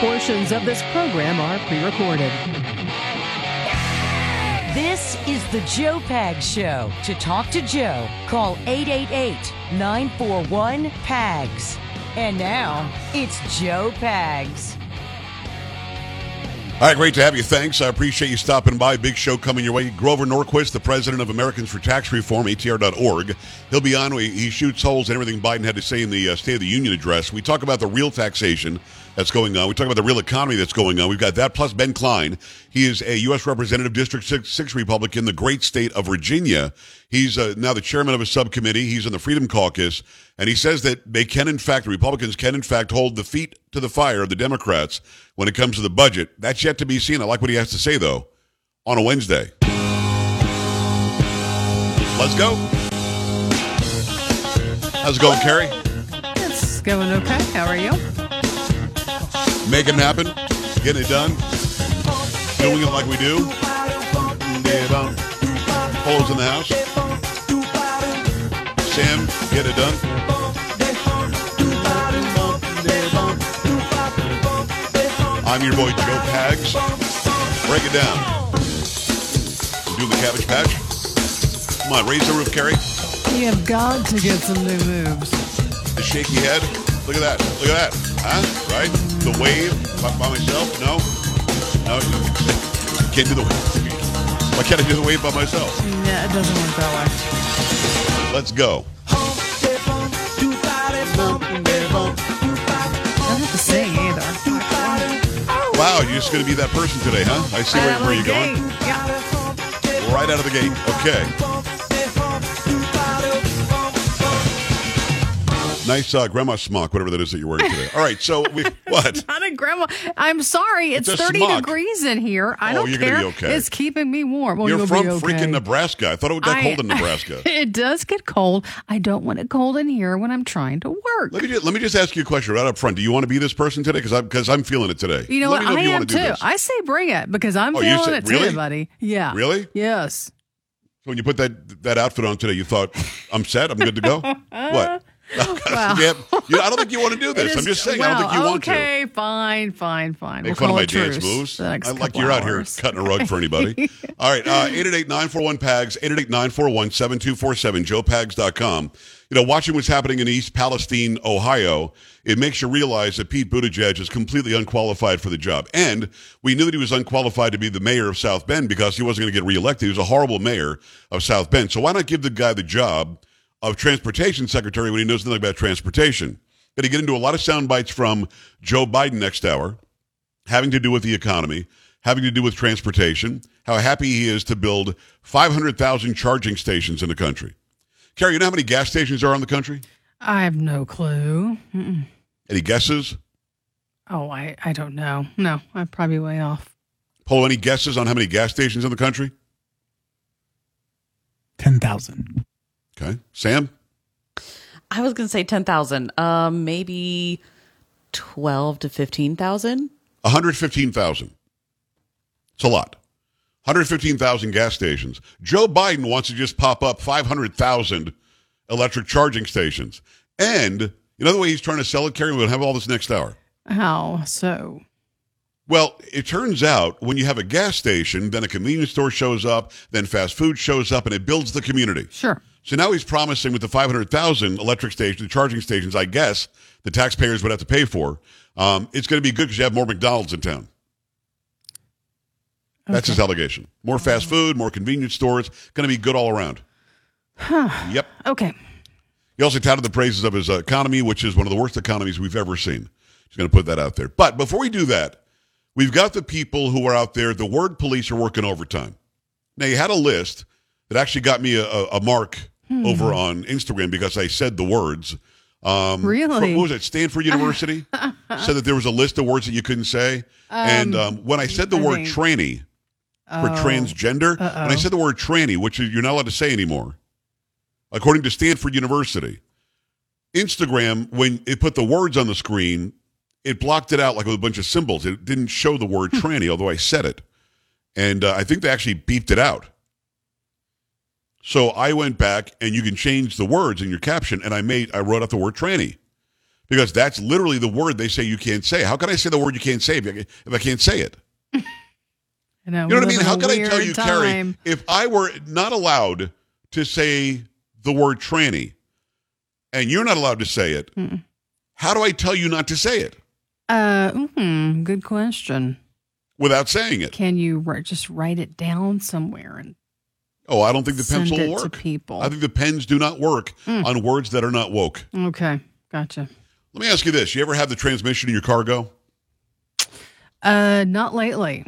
Portions of this program are pre recorded. This is the Joe Pag Show. To talk to Joe, call 888 941 PAGS. And now, it's Joe Pags. All right, great to have you. Thanks. I appreciate you stopping by. Big show coming your way. Grover Norquist, the president of Americans for Tax Reform, ATR.org. He'll be on. He shoots holes in everything Biden had to say in the uh, State of the Union address. We talk about the real taxation that's going on. We talk about the real economy that's going on. We've got that plus Ben Cline. He is a U.S. Representative, District 6, 6 Republican, the great state of Virginia. He's uh, now the chairman of a subcommittee. He's in the Freedom Caucus. And he says that they can, in fact, the Republicans can, in fact, hold the feet to the fire of the Democrats when it comes to the budget. That's yet to be seen. I like what he has to say, though, on a Wednesday. Let's go. How's it going, Carrie? It's going okay. How are you? Making it happen, getting it done, doing it like we do. Polo's um, in the house. Sam, get it done. I'm your boy Joe Pags. Break it down. Do the cabbage patch. Come on, raise the roof, Carrie. You have got to get some new moves. The shaky head. Look at that. Look at that. Huh? Right? The wave by, by myself? No? No. Can't do the wave. Why can't I do the wave by myself? Yeah, it doesn't work that way. Let's go. I don't have to sing either. Wow, you're just going to be that person today, huh? I see where, Right out where you're going. Yeah. Right out of the gate. Okay. Nice uh, grandma smock, whatever that is that you're wearing today. All right, so we what? Not a grandma. I'm sorry. It's, It's 30 smock. degrees in here. I Oh, don't you're gonna care. be okay. It's keeping me warm. Well, You're from okay. freaking Nebraska. I thought it got I- cold in Nebraska. it does get cold. I don't want it cold in here when I'm trying to work. Let me just, let me just ask you a question right up front. Do you want to be this person today? Because I'm because I'm feeling it today. You know Let what? know I am want to do too. this. I say bring it because I'm Oh, feeling said- it really? too, buddy. Yeah. Really? Yes. So when you put that that outfit on today, you thought I'm set. I'm good to go. what? Wow. Yeah, you- I don't think you want to do this. is- I'm just saying. I don't think you well, want to. Okay, fine, fine, fine. Make we'll fun of my dance moves. I like you're out here cutting a rug for anybody. All right, uh, 888-941-PAGS, 888-941-7247, joepags.com. You know, watching what's happening in East Palestine, Ohio, it makes you realize that Pete Buttigieg is completely unqualified for the job. And we knew that he was unqualified to be the mayor of South Bend because he wasn't going to get reelected. He was a horrible mayor of South Bend. So why not give the guy the job of transportation secretary when he knows nothing about transportation? Going to get into a lot of sound bites from Joe Biden next hour having to do with the economy, having to do with transportation, how happy he is to build 500,000 charging stations in the country. Carrie, you know how many gas stations there are in the country? I have no clue. Mm-mm. Any guesses? Oh, I, I don't know. No, I'm probably way off. Polo, any guesses on how many gas stations in the country? 10,000. Okay. Sam? I was going to say 10,000. Um, maybe 12 to 15,000. 115,000. It's a lot. 115,000 gas stations. Joe Biden wants to just pop up 500,000 electric charging stations. And you know the way he's trying to sell it, Carrie? We'll have all this next hour. How so? Well, it turns out when you have a gas station, then a convenience store shows up, then fast food shows up, and it builds the community. Sure. So now he's promising with the 500,000 electric stations, the charging stations, I guess the taxpayers would have to pay for. Um, it's going to be good because you have more McDonald's in town. That's his allegation. More fast food, more convenience stores, going to be good all around. Huh. Yep. Okay. He also touted the praises of his economy, which is one of the worst economies we've ever seen. He's going to put that out there. But before we do that, we've got the people who are out there. The word police are working overtime. Now, you had a list that actually got me a, a, a mark over on Instagram because I said the words. Um, Really? for- what was it? Stanford University said that there was a list of words that you couldn't say. and um, when I said the I word think- tranny for Oh. transgender, when I said the word tranny, which you're not allowed to say anymore, according to Stanford University, Instagram, when it put the words on the screen, it blocked it out like with a bunch of symbols. It didn't show the word tranny, although I said it. And uh, I think they actually beeped it out. So I went back and you can change the words in your caption, and I made I wrote out the word tranny. because that's literally the word they say you can't say. How can I say the word you can't say if I, if I can't say it? You know, You know what I mean? How can I tell you, Carrie, if I were not allowed to say the word tranny and you're not allowed to say it, how do I tell you not to say it Uh, hmm, good question. without saying it? Can you ri- just write it down somewhere and Oh, I don't think the send it will work. people? I think the pens do not work Mm. on words that are not woke. okay, gotcha. Let me ask you this. You ever have the transmission in your car go? Uh, not lately.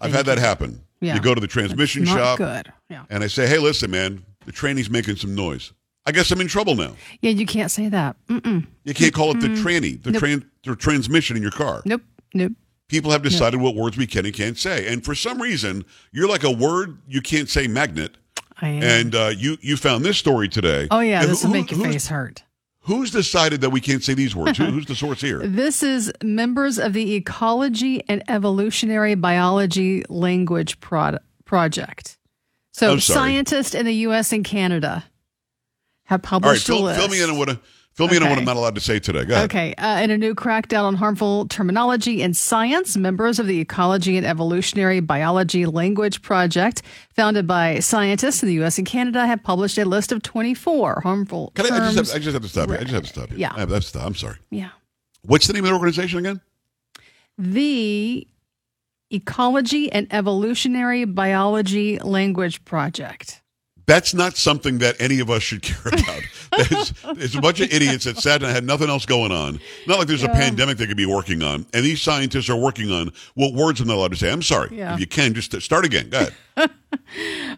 I've had that happen. Yeah. You go to the transmission Not shop good. Yeah, and I say, hey, listen, man, the tranny's making some noise. I guess I'm in trouble now. yeah. You can't say that. Mm-mm. You can't call it the tranny, the, Nope. tran- the transmission in your car. Nope. Nope. People have decided what words we can and can't say. And for some reason, you're like a word you can't say magnet. I am. And uh, you, you found this story today. oh yeah, And this who- will make your face hurt. Who's decided that we can't say these words? Who, who's the source here? This is members of the Ecology and Evolutionary Biology Language Prod- Project. So, scientists in the U.S. and Canada have All right, published fill, a list. fill me in on what, fill me in on what I'm not allowed to say today. Go ahead. Okay, uh, in a new crackdown on harmful terminology in science, members of the Ecology and Evolutionary Biology Language Project, founded by scientists in the U.S. and Canada, have published a list of 24 harmful Can I, I, terms. just have, I just have to stop you. I just have to stop you. Yeah. I have, that's, I'm sorry. yeah. What's the name of the organization again? The Ecology and Evolutionary Biology Language Project. That's not something that any of us should care about. There's, there's a bunch of idiots that sat and had nothing else going on. Not like there's a pandemic they could be working on. And these scientists are working on what words I'm not allowed to say. I'm sorry. Yeah. If you can, just start again. Go ahead.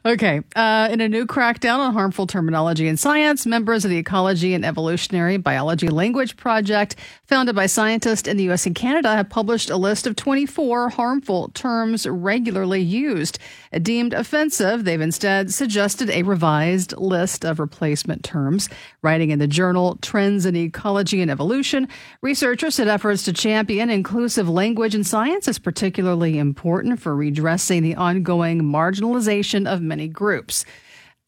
Okay. Uh, in a new crackdown on harmful terminology in science, members of the Ecology and Evolutionary Biology Language Project, founded by scientists in the U.S. and Canada, have published a list of 24 harmful terms regularly used. Deemed offensive, they've instead suggested a revised list of replacement terms. Writing in the journal Trends in Ecology and Evolution, researchers said efforts to champion inclusive language in science is particularly important for redressing the ongoing marginalization of many groups.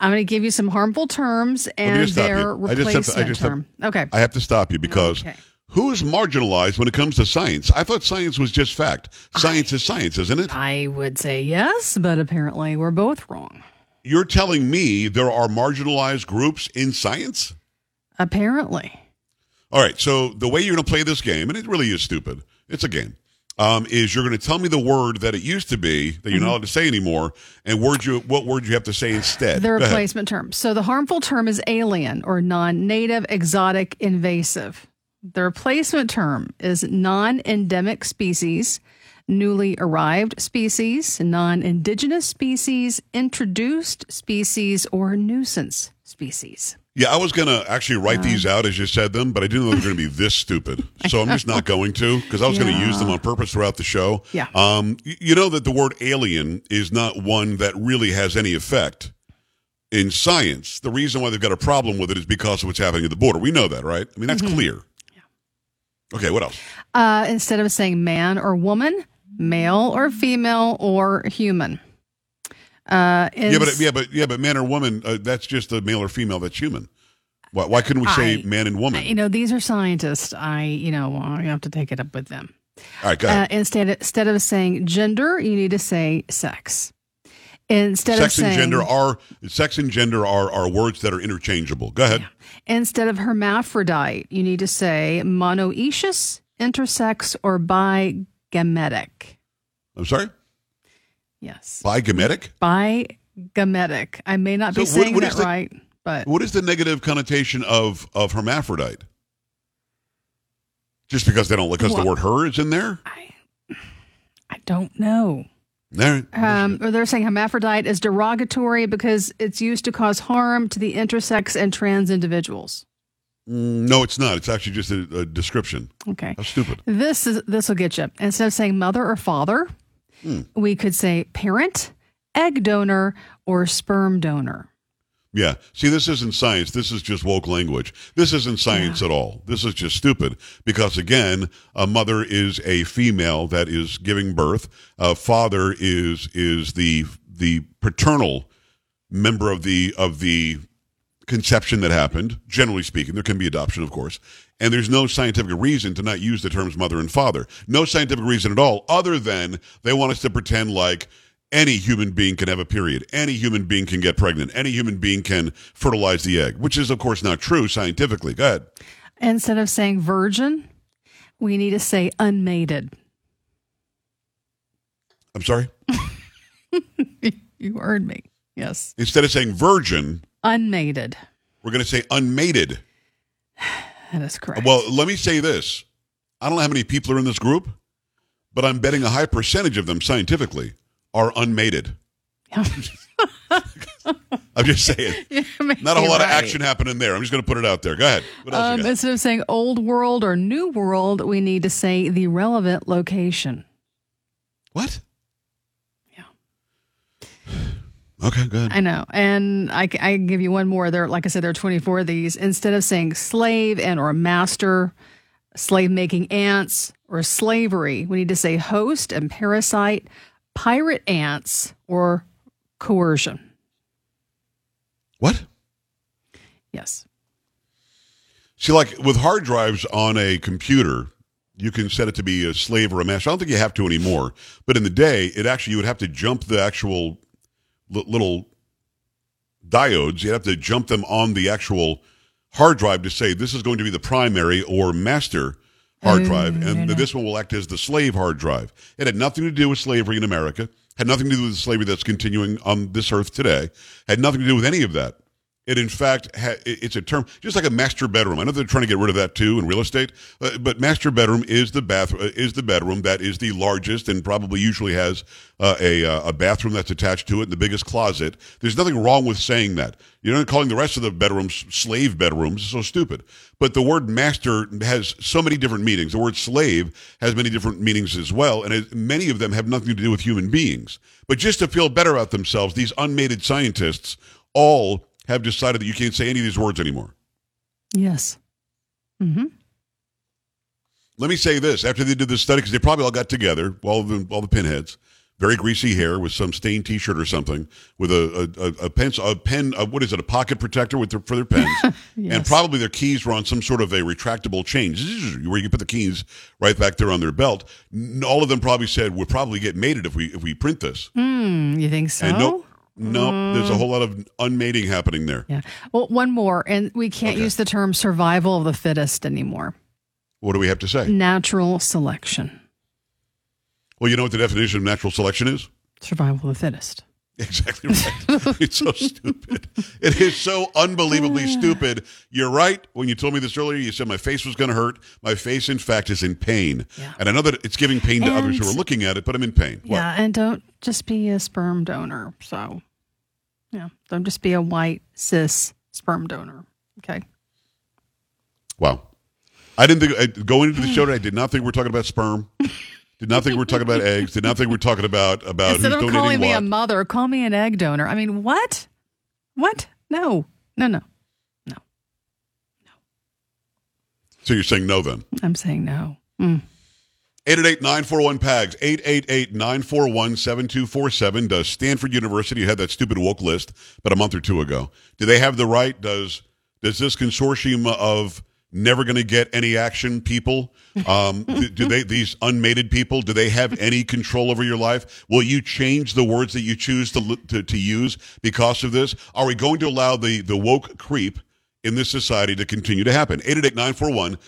I'm going to give you some harmful terms and their you. I to- I replacement just have- term. okay. I have to stop you because Okay. who's marginalized when it comes to science? I thought science was just fact. Science is science, isn't it? I would say yes, but apparently we're both wrong. You're telling me there are marginalized groups in science? Apparently. All right. So the way you're going to play this game, and it really is stupid. It's a game. Um, is you're going to tell me the word that it used to be that you're Mm-hmm. not allowed to say anymore, and word you what word you have to say instead. The replacement term. So the harmful term is alien or non native, exotic, invasive. The replacement term is non endemic species, newly arrived species, non indigenous species, introduced species, or nuisance species. Yeah, I was going to actually write these out as you said them, but I didn't know they were going to be this stupid. So I'm just not going to because I was going to use them on purpose throughout the show. Yeah. Um, you know that the word alien is not one that really has any effect in science. The reason why they've got a problem with it is because of what's happening at the border. We know that, right? I mean, that's Mm-hmm. clear. Yeah. Okay, what else? Uh, instead of saying man or woman, male or female or human. Uh, Yeah, but yeah, but yeah, but man or woman, uh, that's just a male or female that's human. Why, why couldn't we say I- man and woman? you know, these are scientists. I, you know, I have to take it up with them. All right, go Uh, ahead. instead, instead of saying gender, you need to say sex. Instead sex of and gender are sex and gender are are words that are interchangeable. Go ahead. instead of hermaphrodite, you need to say monoecious, intersex, or bigametic. I'm sorry. Yes, Bigametic. bigametic. I may not be So what- saying what that the- right, but What is the negative connotation of of hermaphrodite? Just because they don't because the word her is in there. I, I don't know. There. Um, or they're saying hermaphrodite is derogatory because it's used to cause harm to the intersex and trans individuals. Mm, no, it's not. It's actually just a, a description. Okay. How stupid. This is this will get you. Instead of saying mother or father, Hmm. we could say parent, egg donor, or sperm donor. Yeah. See, this isn't science. This is just woke language. This isn't science at all. This is just stupid because, again, a mother is a female that is giving birth. A father is is the the paternal member of the of the conception that happened. Generally speaking, there can be adoption, of course, And there's no scientific reason to not use the terms mother and father. No scientific reason at all, other than they want us to pretend like any human being can have a period. Any human being can get pregnant. Any human being can fertilize the egg, which is, of course, not true scientifically. Go ahead. Instead of saying virgin, we need to say unmated. I'm sorry? You heard me. Yes. Instead of saying virgin, Unmated. we're going to say unmated. That is correct. Well, let me say this. I don't know how many people are in this group, but I'm betting a high percentage of them scientifically are unmated. I'm just saying. Not a whole lot of action happening there. I'm just going to put it out there. Go ahead. Um, instead of saying old world or new world, we need to say the relevant location. What? Yeah. Okay, good. I know. And I can give you one more. There, like I said, there are 24 of these. Instead of saying slave and or master, slave making ants, or slavery, we need to say host and parasite, pirate ants, or coercion. What? Yes. See, like with hard drives on a computer, you can set it to be a slave or a master. I don't think you have to anymore. But in the day, it actually you would have to jump the actual little diodes. You'd have to jump them on the actual hard drive to say this is going to be the primary or master hard mm, drive, and this one will act as the slave hard drive. It had nothing to do with slavery in America. Had nothing to do with the slavery that's continuing on this earth today. Had nothing to do with any of that. It, in fact, ha- it's a term just like a master bedroom. I know they're trying to get rid of that too in real estate, uh, but master bedroom is the bath uh, is the bedroom that is the largest and probably usually has uh, a uh, a bathroom that's attached to it and the biggest closet. There's nothing wrong with saying that. You're not calling the rest of the bedrooms slave bedrooms. It's so stupid. But the word master has so many different meanings. The word slave has many different meanings as well, and it, many of them have nothing to do with human beings. But just to feel better about themselves, these unmated scientists all have decided that you can't say any of these words anymore. Yes. Mm-hmm. Let me say this: after they did this study, because they probably all got together, all the all the pinheads, very greasy hair with some stained T-shirt or something, with a a, a, a pen, a pen, a, what is it, a pocket protector with their, for their pens, and probably their keys were on some sort of a retractable chain, where you can put the keys right back there on their belt. All of them probably said, "We'll probably get mated if we if we print this." Mm, you think so? And no, no, there's a mm. whole lot of unmating happening there. Yeah. Well, one more, and we can't Okay. use the term survival of the fittest anymore. What do we have to say? Natural selection. Well, you know what the definition of natural selection is? Survival of the fittest. Exactly right. it's so stupid. It is so unbelievably stupid. You're right. When you told me this earlier, you said my face was going to hurt. My face, in fact, is in pain. Yeah. And I know that it's giving pain to others who are looking at it, but I'm in pain. What? Yeah, and don't just be a sperm donor. So, yeah, don't just be a white cis sperm donor. Okay. Wow. I didn't think, going into the show today, I did not think we are talking about sperm. Did not think we are talking about eggs. Did not think we are talking about, about Instead who's of calling me what. a mother, call me an egg donor. I mean, what? What? No, no, no, no, no. so you're saying no then? I'm saying no. Mm. 888-941-PAGS, 888-941-7247. Does Stanford University had that stupid woke list about a month or two ago? Do they have the right? Does does this consortium of never going to get any action people, um, do, do they these unmated people? Do they have any control over your life? Will you change the words that you choose to to, to use because of this? Are we going to allow the the woke creep? In this society to continue to happen. 888-941-7247,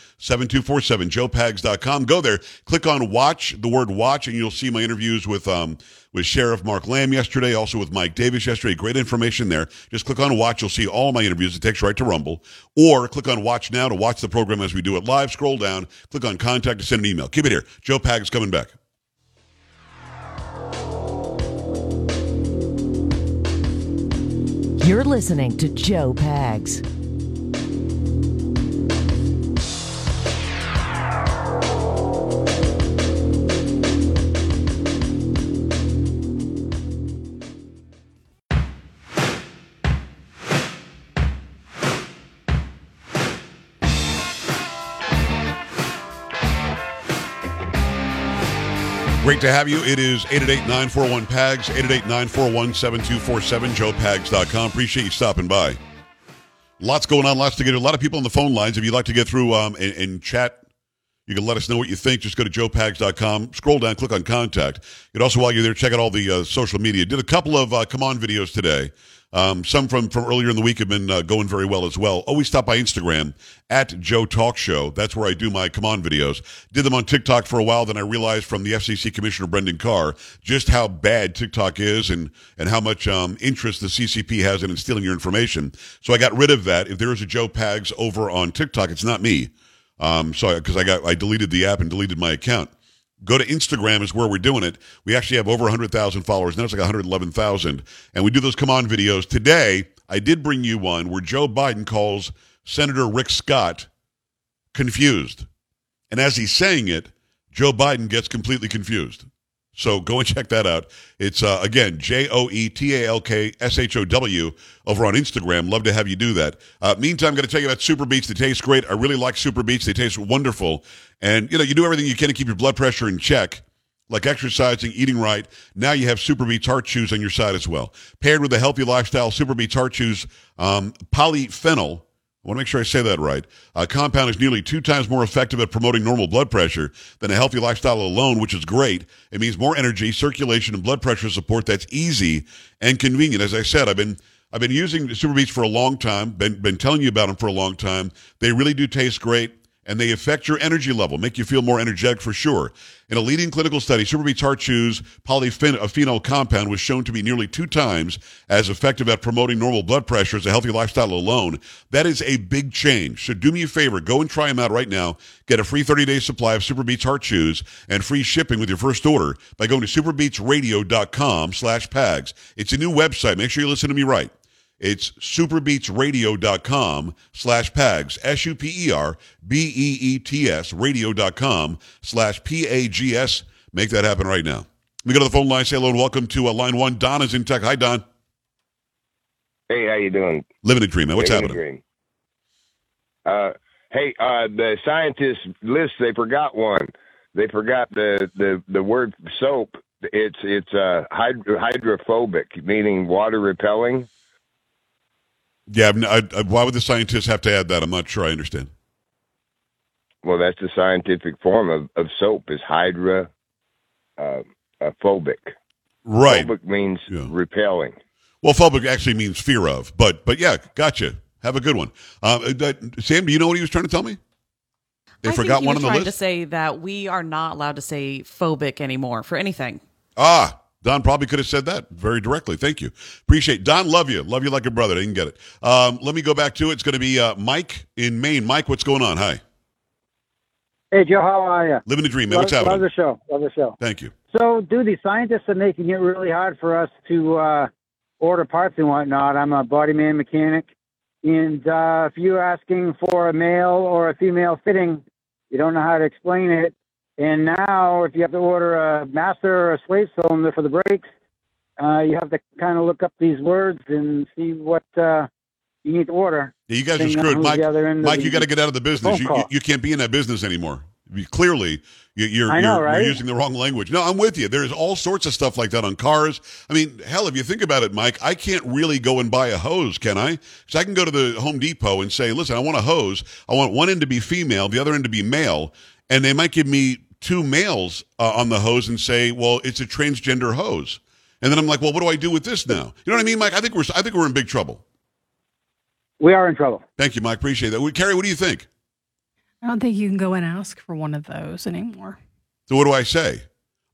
joepags.com. Go there, click on watch, the word watch, and you'll see my interviews with um with Sheriff Mark Lamb yesterday, also with Mike Davis yesterday. Great information there. Just click on watch, you'll see all my interviews. It takes you right to Rumble. Or click on watch now to watch the program as we do it live. Scroll down, click on contact to send an email. Keep it here. Joe Pags coming back. You're listening to Joe Pags. To have you. It is 888-941-PAGS, 888-941-7247, joepags.com. Appreciate you stopping by. Lots going on, lots to get. A lot of people on the phone lines. If you'd like to get through um, and, and chat, you can let us know what you think. Just go to joepags.com, scroll down, click on contact. And also, while you're there, check out all the uh, social media. Did a couple of uh, come on videos today. Um, some from, from earlier in the week have been uh, going very well as well. Always stop by Instagram at Joe Talk Show. That's where I do my come on videos. Did them on TikTok for a while. Then I realized from the FCC Commissioner Brendan Carr just how bad TikTok is and, and how much um, interest the CCP has in stealing your information. So I got rid of that. If there is a Joe Pags over on TikTok, it's not me. Um, so because I got I deleted the app and deleted my account. Go to Instagram is where we're doing it. We actually have over 100,000 followers. Now it's like 111,000. And we do those come on videos. Today, I did bring you one where Joe Biden calls Senator Rick Scott confused. And as he's saying it, Joe Biden gets completely confused. So go and check that out. It's uh, again J O E T A L K S H O W over on Instagram. Love to have you do that. Uh, meantime, I'm going to tell you about Super Beets. They taste great. I really like Super Beets. They taste wonderful, and you know you do everything you can to keep your blood pressure in check, like exercising, eating right. Now you have Super Beets Heart Chews on your side as well. Paired with a healthy lifestyle, Super Beets Heart Chews um, polyphenol I want to make sure I say that right. A compound is nearly two times more effective at promoting normal blood pressure than a healthy lifestyle alone, which is great. It means more energy, circulation, and blood pressure support that's easy and convenient. As I said, I've been I've been using Super Beets for a long time. Been been telling you about them for a long time. They really do taste great and they affect your energy level, make you feel more energetic for sure. In a leading clinical study, Superbeets Heart Chews polyphenol compound was shown to be nearly two times as effective at promoting normal blood pressure as a healthy lifestyle alone. That is a big change. So do me a favor, go and try them out right now. Get a free 30-day supply of Superbeets Heart Chews and free shipping with your first order by going to superbeetsradio.com slash pags. It's a new website. Make sure you listen to me right. It's superbeetsradio.com slash PAGS, S-U-P-E-R-B-E-E-T-S, radio.com slash P-A-G-S. Make that happen right now. Let me go to the phone line, say hello and welcome to uh, line one. Don is in tech. Hi, Don. Hey, how you doing? Living a dream, man. What's Living a happening? dream. Uh, hey, uh, the scientists list they forgot one. They forgot the the the word soap. It's it's uh, hyd- hydrophobic, meaning water repelling. Yeah, I've n- I, I, why would the scientists have to add that? I'm not sure I understand. Well, that's the scientific form of, of soap is hydra uh, uh, phobic. Right. Phobic means Yeah. repelling. Well, phobic actually means fear of, but but yeah, gotcha. Have a good one. Uh, uh, Sam, do you know what he was trying to tell me? They I forgot think he one was on the trying list. to say that we are not allowed to say phobic anymore for anything. Ah, Don probably could have said that very directly. Thank you. Appreciate Don. Love you. Love you like a brother. I didn't get it. Um, let me go back to it. It's going to be uh, Mike in Maine. Mike, what's going on? Hi. Hey Joe, how are you? Living the dream, man. love, What's love happening? the show. Love the show. Thank you. So, dude, the scientists are making it really hard for us to uh, order parts and whatnot. I'm a body man mechanic, and uh, if you're asking for a male or a female fitting, you don't know how to explain it. And now, if you have to order a master or a slave cylinder for the brakes, uh, you have to kind of look up these words and see what uh, you need to order. Yeah, you guys are screwed, Mike. the other end Mike, you got to get out of the business. You, you you can't be in that business anymore. You- Clearly, you, you're know, you're, right? you're using the wrong language. No, I'm with you. There's all sorts of stuff like that on cars. I mean, hell, if you think about it, Mike, I can't really go and buy a hose, can I? So I can go to the Home Depot and say, listen, I want a hose. I want one end to be female, the other end to be male, and they might give me two males uh, on the hose and say, well, it's a transgender hose. And then I'm like, well, what do I do with this now? You know what I mean, Mike? I think we're I think we're in big trouble. We are in trouble. Thank you, Mike. Appreciate that. Carrie, what do you think? I don't think you can go and ask for one of those anymore. So what do I say?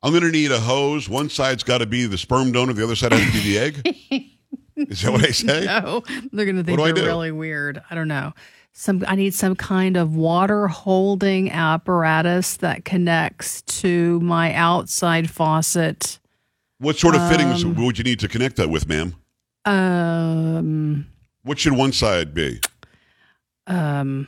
I'm going to need a hose. One side's got to be the sperm donor. The other side has to be the egg. Is that what I say? No, they're going to think do I you're really weird. I don't know. Some I need some kind of water holding apparatus that connects to my outside faucet. What sort of fittings Um, would you need to connect that with, ma'am? Um, What should one side be? um,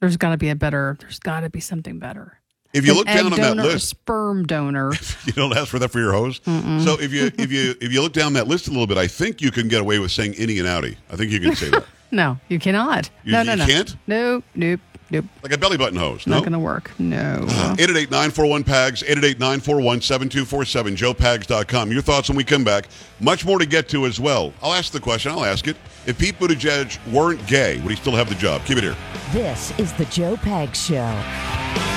there's got to be a better. There's got to be something better. If you An look down on that list, sperm donor. you don't ask for that for your hose. So if you if you if you look down that list a little bit, I think you can get away with saying innie and outie. I think you can say that. No, you cannot. You- no, no, you no. can't? No, nope. Nope. Like a belly button hose. Not No. going to work. No. Uh, 888 941 PAGS, 888 941 7247, joepags.com. Your thoughts when we come back. Much more to get to as well. I'll ask the question, I'll ask it. If Pete Buttigieg weren't gay, would he still have the job? Keep it here. This is the Joe Pags Show.